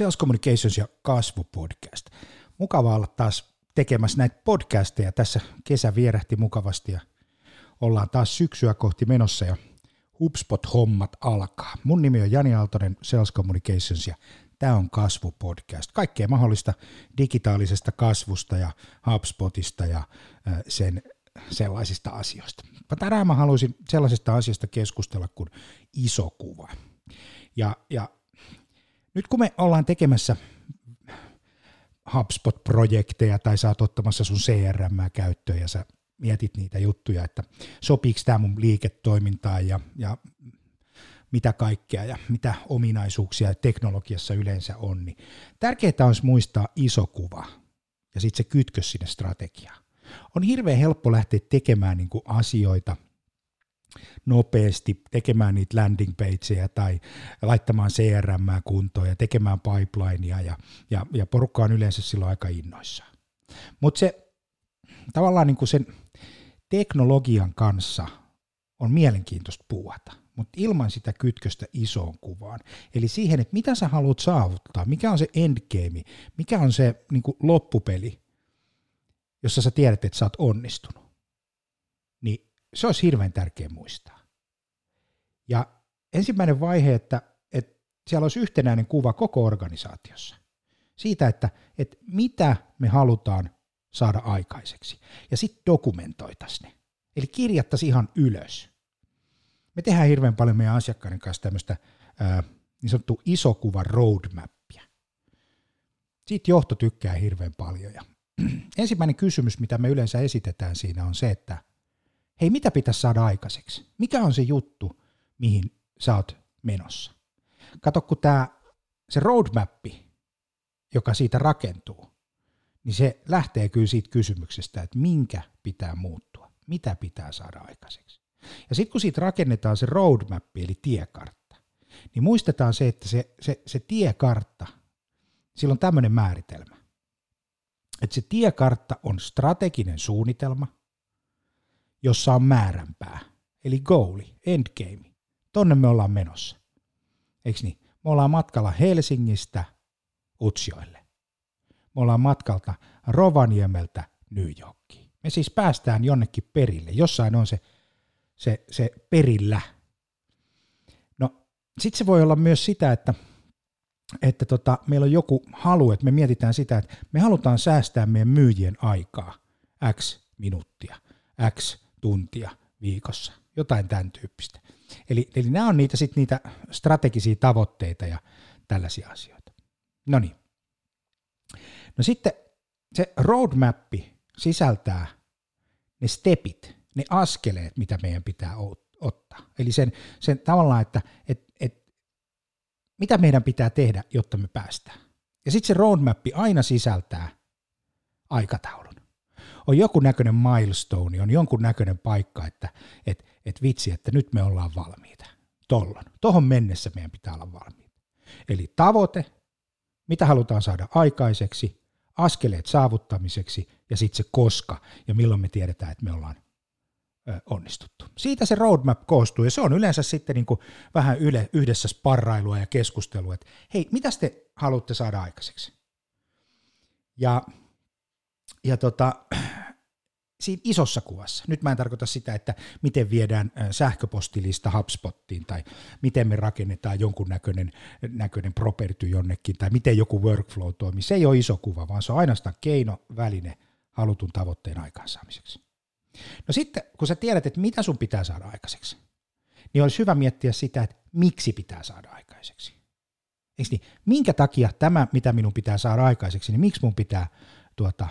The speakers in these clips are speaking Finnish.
Sales Communications ja kasvupodcast. Mukava olla taas tekemässä näitä podcasteja. Tässä kesä vierähti mukavasti ja ollaan taas syksyä kohti menossa ja HubSpot-hommat alkaa. Mun nimi on Jani Aaltonen Sales Communications ja tämä on kasvupodcast. Kaikkea mahdollista digitaalisesta kasvusta ja HubSpotista ja sen sellaisista asioista. Tänään mä haluaisin sellaisesta asiasta keskustella kuin iso kuva. Ja, ja nyt kun me ollaan tekemässä HubSpot-projekteja tai sä oot ottamassa sun CRM käyttöön ja sä mietit niitä juttuja, että sopiiko tämä mun liiketoimintaan ja, ja mitä kaikkea ja mitä ominaisuuksia teknologiassa yleensä on, niin tärkeää on muistaa iso kuva ja sitten se kytkös sinne strategiaan. On hirveän helppo lähteä tekemään niin kuin asioita – nopeasti tekemään niitä landing pageja tai laittamaan CRM kuntoon ja tekemään pipelinea ja, ja, ja porukka on yleensä silloin aika innoissaan. Mutta se tavallaan niin kuin sen teknologian kanssa on mielenkiintoista puhata, mutta ilman sitä kytköstä isoon kuvaan. Eli siihen, että mitä sä haluat saavuttaa, mikä on se endgame, mikä on se niin kuin loppupeli, jossa sä tiedät, että sä oot onnistunut se olisi hirveän tärkeä muistaa. Ja ensimmäinen vaihe, että, että siellä olisi yhtenäinen kuva koko organisaatiossa siitä, että, että mitä me halutaan saada aikaiseksi. Ja sitten dokumentoitaisiin ne. Eli kirjattaisiin ihan ylös. Me tehdään hirveän paljon meidän asiakkaiden kanssa tämmöistä niin sanottu isokuvan roadmappia. Siitä johto tykkää hirveän paljon. Ja ensimmäinen kysymys, mitä me yleensä esitetään siinä on se, että hei mitä pitäisi saada aikaiseksi? Mikä on se juttu, mihin sä oot menossa? Kato, kun tämä, se roadmappi, joka siitä rakentuu, niin se lähtee kyllä siitä kysymyksestä, että minkä pitää muuttua, mitä pitää saada aikaiseksi. Ja sitten kun siitä rakennetaan se roadmap, eli tiekartta, niin muistetaan se, että se, se, se tiekartta, sillä on tämmöinen määritelmä, että se tiekartta on strateginen suunnitelma – jossa on määränpää, eli goali, endgame. Tonne me ollaan menossa. Eikö niin? Me ollaan matkalla Helsingistä Utsjoelle. Me ollaan matkalta Rovaniemeltä New Yorkiin. Me siis päästään jonnekin perille. Jossain on se, se, se perillä. No, sitten se voi olla myös sitä, että, että tota, meillä on joku halu, että me mietitään sitä, että me halutaan säästää meidän myyjien aikaa X minuuttia, X tuntia viikossa, jotain tämän tyyppistä. Eli, eli nämä on niitä, sit niitä strategisia tavoitteita ja tällaisia asioita. No niin. No sitten se roadmappi sisältää ne stepit, ne askeleet, mitä meidän pitää ottaa. Eli sen, sen tavallaan, että et, et, mitä meidän pitää tehdä, jotta me päästään. Ja sitten se roadmappi aina sisältää aikataulun on joku näköinen milestone, on jonkun näköinen paikka, että et, et vitsi, että nyt me ollaan valmiita. Tollon. Tohon mennessä meidän pitää olla valmiita. Eli tavoite, mitä halutaan saada aikaiseksi, askeleet saavuttamiseksi ja sitten se koska ja milloin me tiedetään, että me ollaan onnistuttu. Siitä se roadmap koostuu ja se on yleensä sitten niin kuin vähän yle, yhdessä sparrailua ja keskustelua, että hei, mitä te haluatte saada aikaiseksi? Ja, ja tota, siinä isossa kuvassa. Nyt mä en tarkoita sitä, että miten viedään sähköpostilista HubSpottiin tai miten me rakennetaan jonkun näköinen, näköinen property jonnekin tai miten joku workflow toimii. Se ei ole iso kuva, vaan se on ainoastaan keino, väline halutun tavoitteen aikaansaamiseksi. No sitten, kun sä tiedät, että mitä sun pitää saada aikaiseksi, niin olisi hyvä miettiä sitä, että miksi pitää saada aikaiseksi. Eikö niin? Minkä takia tämä, mitä minun pitää saada aikaiseksi, niin miksi mun pitää tuota,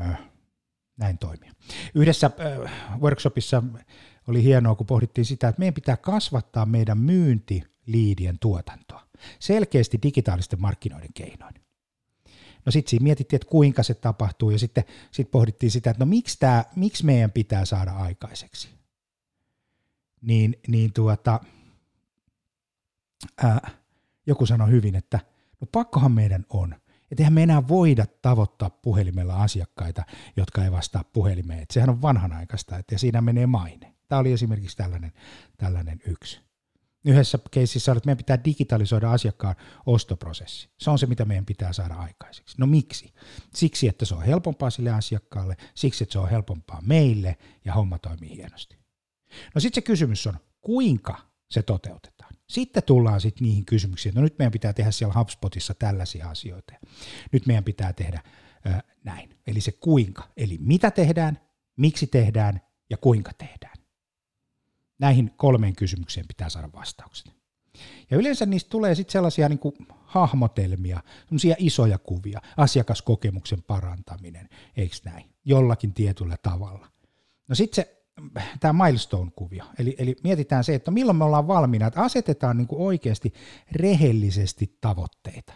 äh, näin toimia. Yhdessä äh, workshopissa oli hienoa, kun pohdittiin sitä, että meidän pitää kasvattaa meidän myyntiliidien tuotantoa selkeästi digitaalisten markkinoiden keinoin. No sitten siinä mietittiin, että kuinka se tapahtuu, ja sitten sit pohdittiin sitä, että no miksi, tää, miksi meidän pitää saada aikaiseksi. Niin, niin tuota, ää, joku sanoi hyvin, että no pakkohan meidän on – että eihän me enää voida tavoittaa puhelimella asiakkaita, jotka ei vastaa puhelimeen. Että sehän on vanhanaikaista, että siinä menee maine. Tämä oli esimerkiksi tällainen, tällainen yksi. Yhdessä keississä on, että meidän pitää digitalisoida asiakkaan ostoprosessi. Se on se, mitä meidän pitää saada aikaiseksi. No miksi? Siksi, että se on helpompaa sille asiakkaalle, siksi, että se on helpompaa meille ja homma toimii hienosti. No sitten se kysymys on, kuinka se toteutetaan. Sitten tullaan sitten niihin kysymyksiin, että no nyt meidän pitää tehdä siellä HubSpotissa tällaisia asioita. Nyt meidän pitää tehdä äh, näin. Eli se kuinka, eli mitä tehdään, miksi tehdään ja kuinka tehdään. Näihin kolmeen kysymykseen pitää saada vastaukset. Ja yleensä niistä tulee sitten sellaisia niin kuin hahmotelmia, sellaisia isoja kuvia, asiakaskokemuksen parantaminen, eikö näin, jollakin tietyllä tavalla. No sitten se tämä milestone-kuvio. Eli, eli mietitään se, että milloin me ollaan valmiina, että asetetaan niin kuin oikeasti rehellisesti tavoitteita.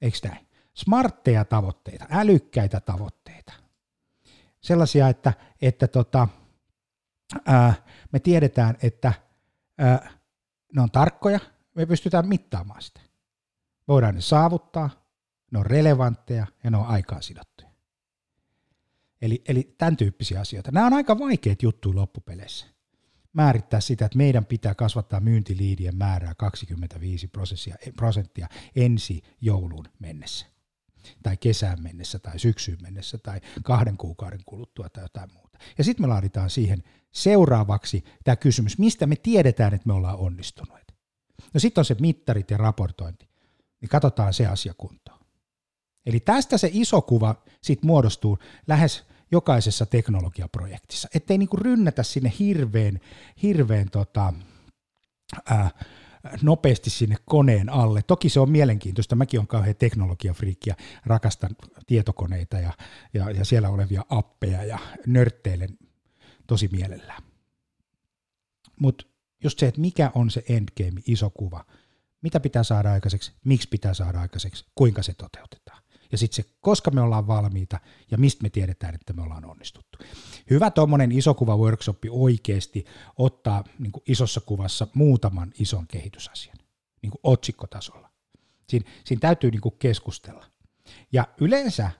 Eikö näin? Smartteja tavoitteita, älykkäitä tavoitteita. Sellaisia, että, että tota, ää, me tiedetään, että ää, ne on tarkkoja, me pystytään mittaamaan sitä. Voidaan ne saavuttaa, ne on relevantteja ja ne on aikaan sidottuja. Eli, eli tämän tyyppisiä asioita. Nämä on aika vaikeat juttuja loppupeleissä. Määrittää sitä, että meidän pitää kasvattaa myyntiliidien määrää 25 prosenttia ensi jouluun mennessä. Tai kesään mennessä, tai syksyyn mennessä, tai kahden kuukauden kuluttua, tai jotain muuta. Ja sitten me laaditaan siihen seuraavaksi tämä kysymys, mistä me tiedetään, että me ollaan onnistuneet. No sitten on se mittarit ja raportointi. Niin katsotaan se asia kuntoon. Eli tästä se iso kuva sit muodostuu lähes jokaisessa teknologiaprojektissa, ettei niinku rynnätä sinne hirveän, hirveän tota, ää, nopeasti sinne koneen alle. Toki se on mielenkiintoista, mäkin olen kauhean teknologiafriikki ja rakastan tietokoneita ja, ja, ja siellä olevia appeja ja nörtteilen tosi mielellään. Mutta just se, että mikä on se endgame, iso kuva, mitä pitää saada aikaiseksi, miksi pitää saada aikaiseksi, kuinka se toteutetaan ja sitten se, koska me ollaan valmiita ja mistä me tiedetään, että me ollaan onnistuttu. Hyvä tuommoinen isokuva workshopi oikeasti ottaa niin kuin isossa kuvassa muutaman ison kehitysasian niin kuin otsikkotasolla. Siinä, siinä täytyy niin kuin keskustella. Ja yleensä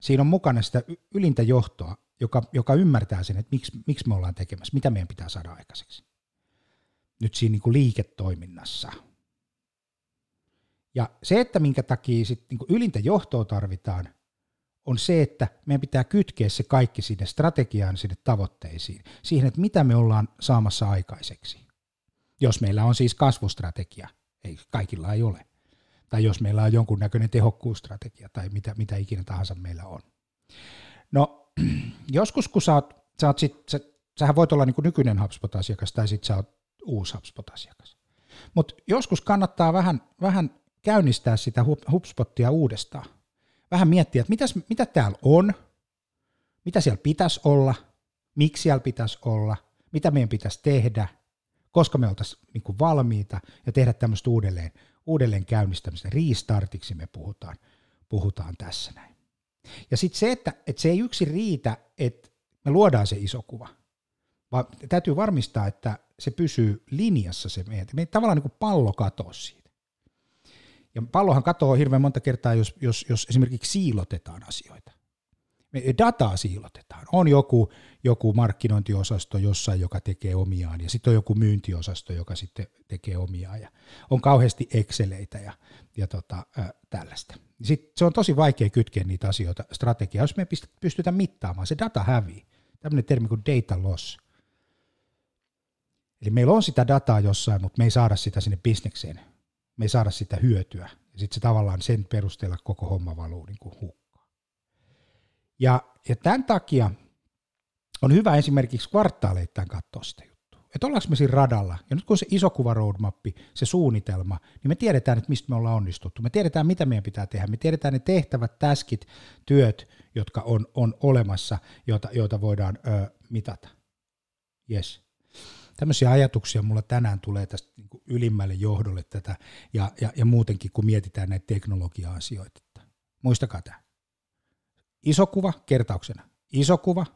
siinä on mukana sitä ylintä johtoa, joka, joka ymmärtää sen, että miksi, miksi me ollaan tekemässä, mitä meidän pitää saada aikaiseksi. Nyt siinä niin kuin liiketoiminnassa – ja se, että minkä takia sit niin ylintä johtoa tarvitaan, on se, että meidän pitää kytkeä se kaikki sinne strategiaan, sinne tavoitteisiin, siihen, että mitä me ollaan saamassa aikaiseksi. Jos meillä on siis kasvustrategia, ei kaikilla ei ole. Tai jos meillä on jonkunnäköinen tehokkuusstrategia tai mitä, mitä ikinä tahansa meillä on. No, joskus kun sä oot, sä oot sit, sä, sähän voit olla niin nykyinen HubSpot-asiakas tai sitten sä oot uusi HubSpot-asiakas. Mutta joskus kannattaa vähän, vähän käynnistää sitä HubSpottia uudestaan. Vähän miettiä, että mitäs, mitä täällä on, mitä siellä pitäisi olla, miksi siellä pitäisi olla, mitä meidän pitäisi tehdä, koska me oltaisiin niin valmiita ja tehdä tämmöistä uudelleen, uudelleen käynnistämistä. Restartiksi me puhutaan, puhutaan tässä näin. Ja sitten se, että, että se ei yksi riitä, että me luodaan se iso kuva, vaan täytyy varmistaa, että se pysyy linjassa se meidän. Me tavallaan niin pallo katoaa siitä. Ja pallohan katoaa hirveän monta kertaa, jos, jos, jos esimerkiksi siilotetaan asioita. Dataa siilotetaan. On joku, joku markkinointiosasto jossain, joka tekee omiaan, ja sitten on joku myyntiosasto, joka sitten tekee omiaan, ja on kauheasti Exceleitä ja, ja tota, ä, tällaista. Sitten se on tosi vaikea kytkeä niitä asioita strategiaa, jos me pystytään mittaamaan. Se data hävii. Tämmöinen termi kuin data loss. Eli meillä on sitä dataa jossain, mutta me ei saada sitä sinne bisnekseen me ei saada sitä hyötyä. Ja sitten se tavallaan sen perusteella koko homma valuu niin kuin hukkaan. Ja, ja tämän takia on hyvä esimerkiksi kvartaaleittain katsoa sitä juttua. Että ollaanko me siinä radalla, ja nyt kun se iso kuva roadmappi, se suunnitelma, niin me tiedetään, että mistä me ollaan onnistuttu. Me tiedetään, mitä meidän pitää tehdä. Me tiedetään ne tehtävät, täskit, työt, jotka on, on olemassa, joita, joita voidaan ö, mitata. Yes tämmöisiä ajatuksia mulla tänään tulee tästä niin kuin ylimmälle johdolle tätä ja, ja, ja muutenkin, kun mietitään näitä teknologia-asioita. Muistakaa tämä. Iso kuva kertauksena. Iso kuva,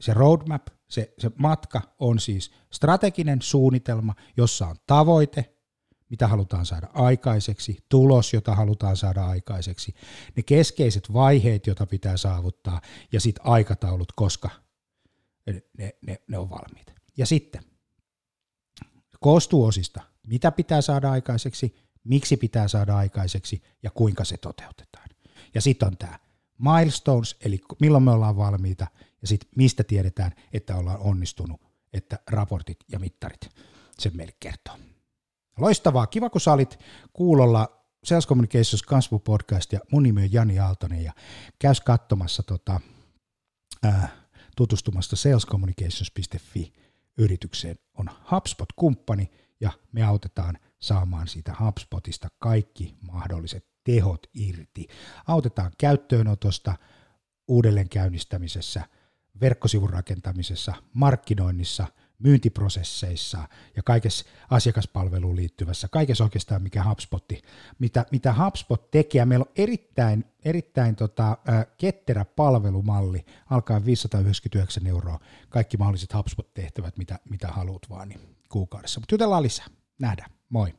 se roadmap, se, se matka on siis strateginen suunnitelma, jossa on tavoite, mitä halutaan saada aikaiseksi, tulos, jota halutaan saada aikaiseksi, ne keskeiset vaiheet, joita pitää saavuttaa, ja sitten aikataulut, koska ne, ne, ne on valmiita. Ja sitten koostuu osista, mitä pitää saada aikaiseksi, miksi pitää saada aikaiseksi ja kuinka se toteutetaan. Ja sitten on tämä milestones, eli milloin me ollaan valmiita, ja sitten mistä tiedetään, että ollaan onnistunut, että raportit ja mittarit sen meille kertoo. Loistavaa, kiva kun sä olit kuulolla Sales Communications kasvupodcast ja mun nimi on Jani Aaltonen ja käys katsomassa tota, ää, tutustumasta salescommunications.fi yritykseen on HubSpot-kumppani ja me autetaan saamaan siitä HubSpotista kaikki mahdolliset tehot irti. Autetaan käyttöönotosta, uudelleenkäynnistämisessä, verkkosivun rakentamisessa, markkinoinnissa – myyntiprosesseissa ja kaikessa asiakaspalveluun liittyvässä, kaikessa oikeastaan mikä HubSpot, mitä, mitä HubSpot tekee. Meillä on erittäin, erittäin tota, äh, ketterä palvelumalli, alkaa 599 euroa, kaikki mahdolliset HubSpot-tehtävät, mitä, mitä haluat vaan niin kuukaudessa. Mutta jutellaan lisää. Nähdään. Moi.